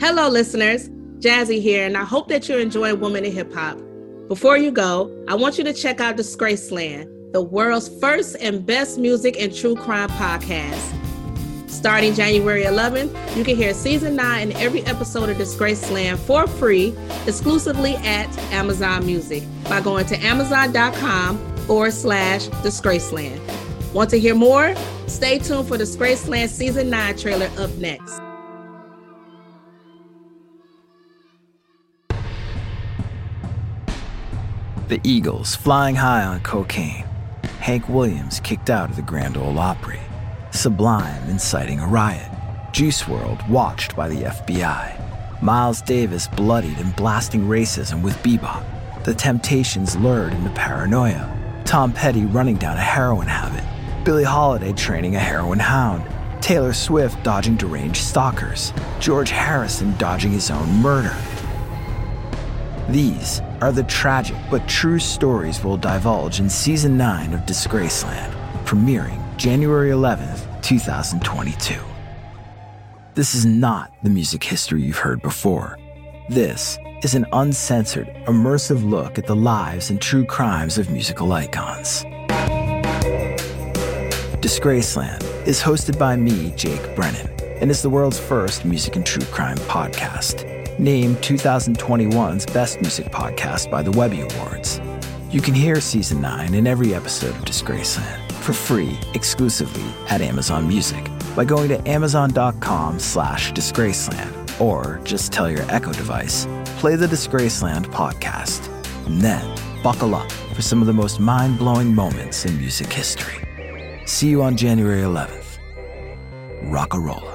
Hello, listeners. Jazzy here, and I hope that you're enjoying Women in Hip Hop. Before you go, I want you to check out Disgraceland, the world's first and best music and true crime podcast. Starting January 11th, you can hear season 9 and every episode of Disgraceland for free exclusively at Amazon Music by going to amazon.com forward slash Disgraceland. Want to hear more? Stay tuned for Disgraceland Season 9 trailer up next. The Eagles flying high on cocaine. Hank Williams kicked out of the Grand Ole Opry. Sublime inciting a riot. Juice WRLD watched by the FBI. Miles Davis bloodied and blasting racism with bebop. The Temptations lured into paranoia. Tom Petty running down a heroin habit. Billie Holiday training a heroin hound. Taylor Swift dodging deranged stalkers. George Harrison dodging his own murder. These are the tragic but true stories we'll divulge in season 9 of Disgraceland, premiering January 11th, 2022. This is not the music history you've heard before. This is an uncensored, immersive look at the lives and true crimes of musical icons. Disgraceland is hosted by me, Jake Brennan, and is the world's first music and true crime podcast, named 2021's Best Music Podcast by the Webby Awards. You can hear season 9 in every episode of Disgraceland for free exclusively at Amazon Music by going to amazon.com slash disgraceland or just tell your Echo device, play the Disgraceland podcast, and then buckle up for some of the most mind-blowing moments in music history. See you on January 11th. Rock a roll.